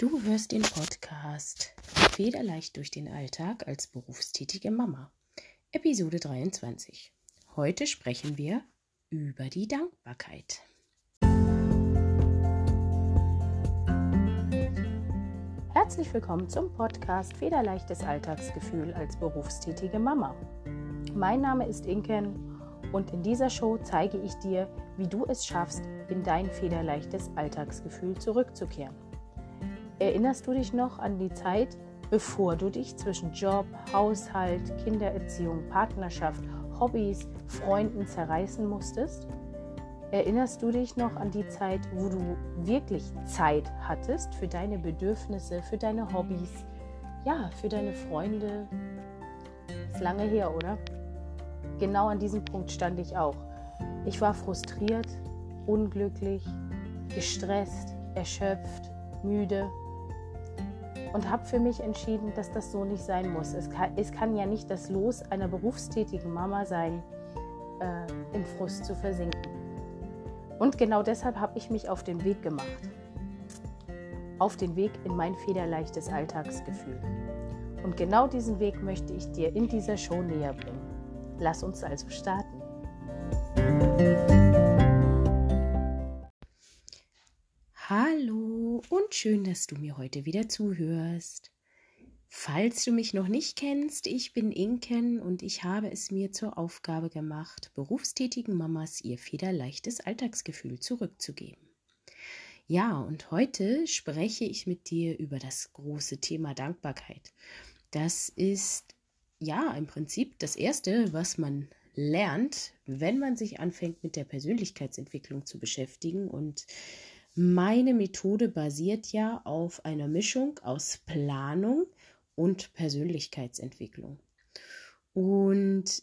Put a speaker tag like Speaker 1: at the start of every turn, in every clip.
Speaker 1: Du hörst den Podcast Federleicht durch den Alltag als berufstätige Mama. Episode 23. Heute sprechen wir über die Dankbarkeit. Herzlich willkommen zum Podcast Federleichtes Alltagsgefühl als berufstätige Mama. Mein Name ist Inken und in dieser Show zeige ich dir, wie du es schaffst, in dein federleichtes Alltagsgefühl zurückzukehren. Erinnerst du dich noch an die Zeit, bevor du dich zwischen Job, Haushalt, Kindererziehung, Partnerschaft, Hobbys, Freunden zerreißen musstest? Erinnerst du dich noch an die Zeit, wo du wirklich Zeit hattest für deine Bedürfnisse, für deine Hobbys, ja, für deine Freunde? Ist lange her, oder? Genau an diesem Punkt stand ich auch. Ich war frustriert, unglücklich, gestresst, erschöpft, müde und habe für mich entschieden, dass das so nicht sein muss. Es kann, es kann ja nicht das Los einer berufstätigen Mama sein, äh, im Frust zu versinken. Und genau deshalb habe ich mich auf den Weg gemacht. Auf den Weg in mein federleichtes Alltagsgefühl. Und genau diesen Weg möchte ich dir in dieser Show näher bringen. Lass uns also starten. Und schön, dass du mir heute wieder zuhörst. Falls du mich noch nicht kennst, ich bin Inken und ich habe es mir zur Aufgabe gemacht, berufstätigen Mamas ihr federleichtes Alltagsgefühl zurückzugeben. Ja, und heute spreche ich mit dir über das große Thema Dankbarkeit. Das ist ja im Prinzip das Erste, was man lernt, wenn man sich anfängt mit der Persönlichkeitsentwicklung zu beschäftigen und meine Methode basiert ja auf einer Mischung aus Planung und Persönlichkeitsentwicklung. Und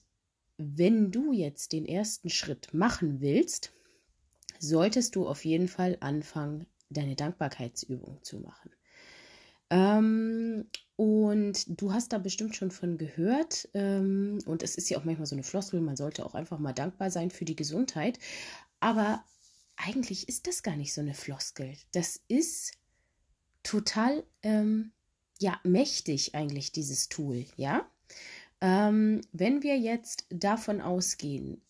Speaker 1: wenn du jetzt den ersten Schritt machen willst, solltest du auf jeden Fall anfangen, deine Dankbarkeitsübung zu machen. Ähm, und du hast da bestimmt schon von gehört. Ähm, und es ist ja auch manchmal so eine Floskel, man sollte auch einfach mal dankbar sein für die Gesundheit. Aber eigentlich ist das gar nicht so eine Floskel. Das ist total, ähm, ja, mächtig eigentlich, dieses Tool, ja. Ähm, wenn wir jetzt davon ausgehen,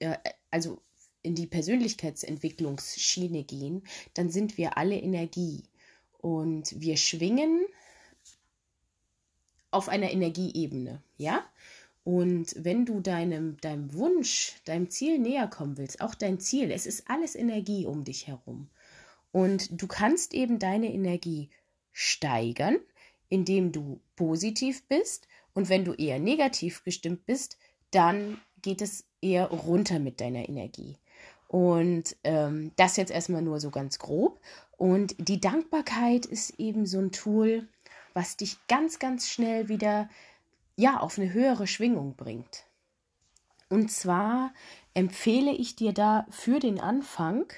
Speaker 1: äh, also in die Persönlichkeitsentwicklungsschiene gehen, dann sind wir alle Energie und wir schwingen auf einer Energieebene, ja? Und wenn du deinem, deinem Wunsch, deinem Ziel näher kommen willst, auch dein Ziel, es ist alles Energie um dich herum. Und du kannst eben deine Energie steigern, indem du positiv bist. Und wenn du eher negativ gestimmt bist, dann geht es eher runter mit deiner Energie. Und ähm, das jetzt erstmal nur so ganz grob. Und die Dankbarkeit ist eben so ein Tool, was dich ganz, ganz schnell wieder ja, auf eine höhere Schwingung bringt. Und zwar empfehle ich dir da für den Anfang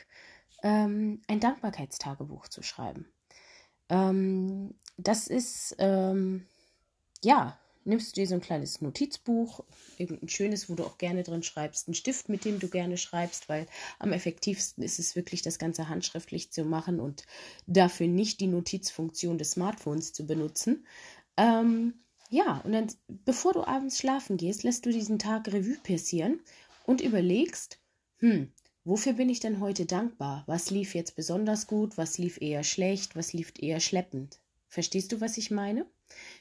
Speaker 1: ähm, ein Dankbarkeitstagebuch zu schreiben. Ähm, das ist, ähm, ja, nimmst du dir so ein kleines Notizbuch, irgendein schönes, wo du auch gerne drin schreibst, einen Stift, mit dem du gerne schreibst, weil am effektivsten ist es wirklich, das Ganze handschriftlich zu machen und dafür nicht die Notizfunktion des Smartphones zu benutzen. Ähm, ja, und dann, bevor du abends schlafen gehst, lässt du diesen Tag Revue passieren und überlegst, hm, wofür bin ich denn heute dankbar? Was lief jetzt besonders gut? Was lief eher schlecht? Was lief eher schleppend? Verstehst du, was ich meine?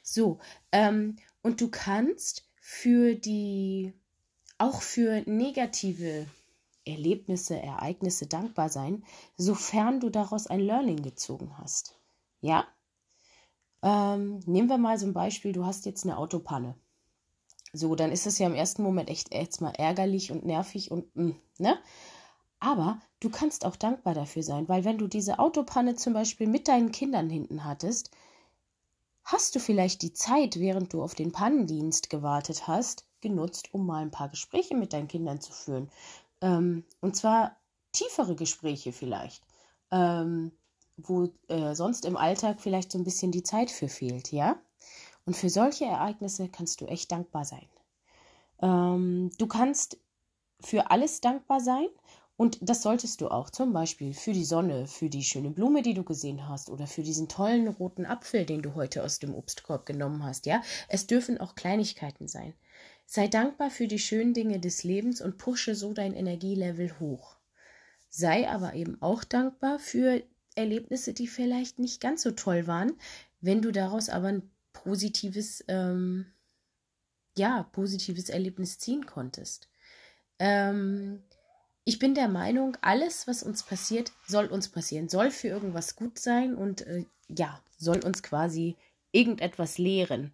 Speaker 1: So, ähm, und du kannst für die, auch für negative Erlebnisse, Ereignisse dankbar sein, sofern du daraus ein Learning gezogen hast. Ja? Ähm, nehmen wir mal so ein Beispiel, du hast jetzt eine Autopanne. So, dann ist es ja im ersten Moment echt jetzt mal ärgerlich und nervig und, mh, mm, ne? Aber du kannst auch dankbar dafür sein, weil wenn du diese Autopanne zum Beispiel mit deinen Kindern hinten hattest, hast du vielleicht die Zeit, während du auf den Pannendienst gewartet hast, genutzt, um mal ein paar Gespräche mit deinen Kindern zu führen. Ähm, und zwar tiefere Gespräche vielleicht. Ähm, wo äh, sonst im Alltag vielleicht so ein bisschen die Zeit für fehlt, ja? Und für solche Ereignisse kannst du echt dankbar sein. Ähm, du kannst für alles dankbar sein Und das solltest du auch zum Beispiel für die Sonne, für die schöne Blume, die du gesehen hast oder für diesen tollen roten Apfel, den du heute aus dem Obstkorb genommen hast. Ja, es dürfen auch Kleinigkeiten sein. Sei dankbar für die schönen Dinge des Lebens und pushe so dein Energielevel hoch. Sei aber eben auch dankbar für Erlebnisse, die vielleicht nicht ganz so toll waren, wenn du daraus aber ein positives, ähm, ja, positives Erlebnis ziehen konntest. Ähm, ich bin der Meinung, alles, was uns passiert, soll uns passieren, soll für irgendwas gut sein und äh, ja, soll uns quasi irgendetwas lehren.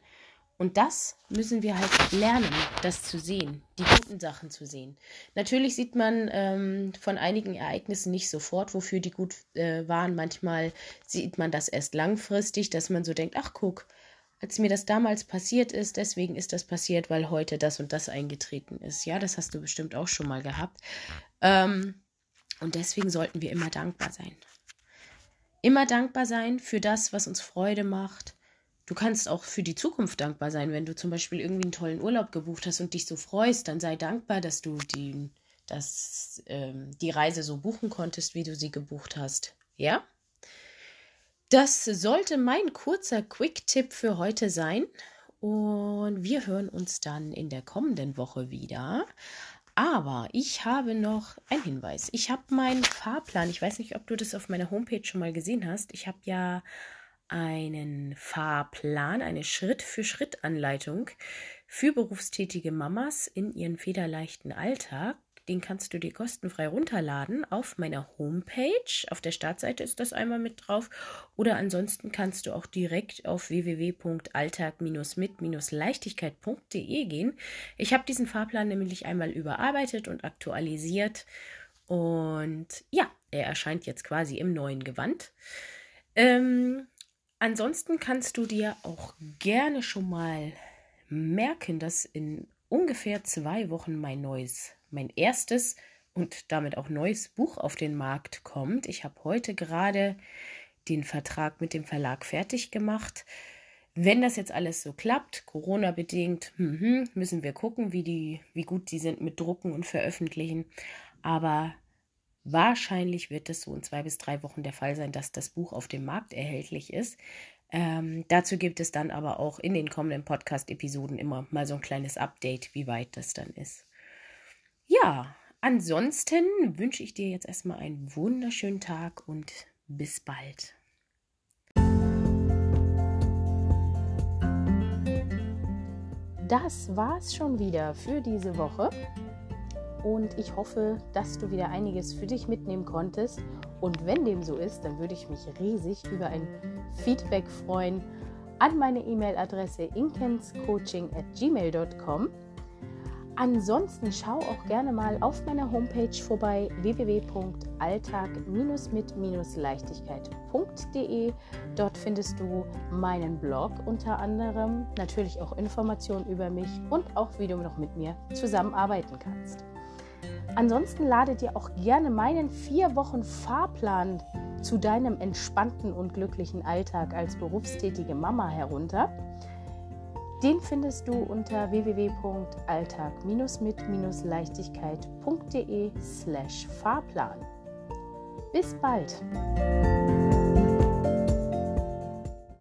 Speaker 1: Und das müssen wir halt lernen, das zu sehen, die guten Sachen zu sehen. Natürlich sieht man ähm, von einigen Ereignissen nicht sofort, wofür die gut äh, waren. Manchmal sieht man das erst langfristig, dass man so denkt, ach guck, als mir das damals passiert ist, deswegen ist das passiert, weil heute das und das eingetreten ist. Ja, das hast du bestimmt auch schon mal gehabt. Ähm, und deswegen sollten wir immer dankbar sein. Immer dankbar sein für das, was uns Freude macht. Du kannst auch für die Zukunft dankbar sein, wenn du zum Beispiel irgendwie einen tollen Urlaub gebucht hast und dich so freust, dann sei dankbar, dass du die, dass, ähm, die Reise so buchen konntest, wie du sie gebucht hast. Ja? Das sollte mein kurzer Quick-Tipp für heute sein. Und wir hören uns dann in der kommenden Woche wieder. Aber ich habe noch einen Hinweis. Ich habe meinen Fahrplan. Ich weiß nicht, ob du das auf meiner Homepage schon mal gesehen hast. Ich habe ja einen Fahrplan, eine Schritt-für-Schritt-Anleitung für berufstätige Mamas in ihren federleichten Alltag. Den kannst du dir kostenfrei runterladen auf meiner Homepage. Auf der Startseite ist das einmal mit drauf. Oder ansonsten kannst du auch direkt auf www.alltag-mit-leichtigkeit.de gehen. Ich habe diesen Fahrplan nämlich einmal überarbeitet und aktualisiert. Und ja, er erscheint jetzt quasi im neuen Gewand. Ähm, ansonsten kannst du dir auch gerne schon mal merken, dass in ungefähr zwei Wochen mein neues mein erstes und damit auch neues Buch auf den Markt kommt. Ich habe heute gerade den Vertrag mit dem Verlag fertig gemacht. Wenn das jetzt alles so klappt, Corona bedingt, mhm, müssen wir gucken, wie die, wie gut die sind mit Drucken und Veröffentlichen. Aber wahrscheinlich wird es so in zwei bis drei Wochen der Fall sein, dass das Buch auf dem Markt erhältlich ist. Ähm, dazu gibt es dann aber auch in den kommenden Podcast-Episoden immer mal so ein kleines Update, wie weit das dann ist. Ja, ansonsten wünsche ich dir jetzt erstmal einen wunderschönen Tag und bis bald. Das war's schon wieder für diese Woche. Und ich hoffe, dass du wieder einiges für dich mitnehmen konntest. Und wenn dem so ist, dann würde ich mich riesig über ein Feedback freuen an meine E-Mail-Adresse inkenscoaching at gmail.com. Ansonsten schau auch gerne mal auf meiner Homepage vorbei www.alltag-mit-leichtigkeit.de. Dort findest du meinen Blog unter anderem, natürlich auch Informationen über mich und auch wie du noch mit mir zusammenarbeiten kannst. Ansonsten lade dir auch gerne meinen vier Wochen Fahrplan zu deinem entspannten und glücklichen Alltag als berufstätige Mama herunter. Den findest du unter www.alltag-mit-leichtigkeit.de slash Fahrplan. Bis bald!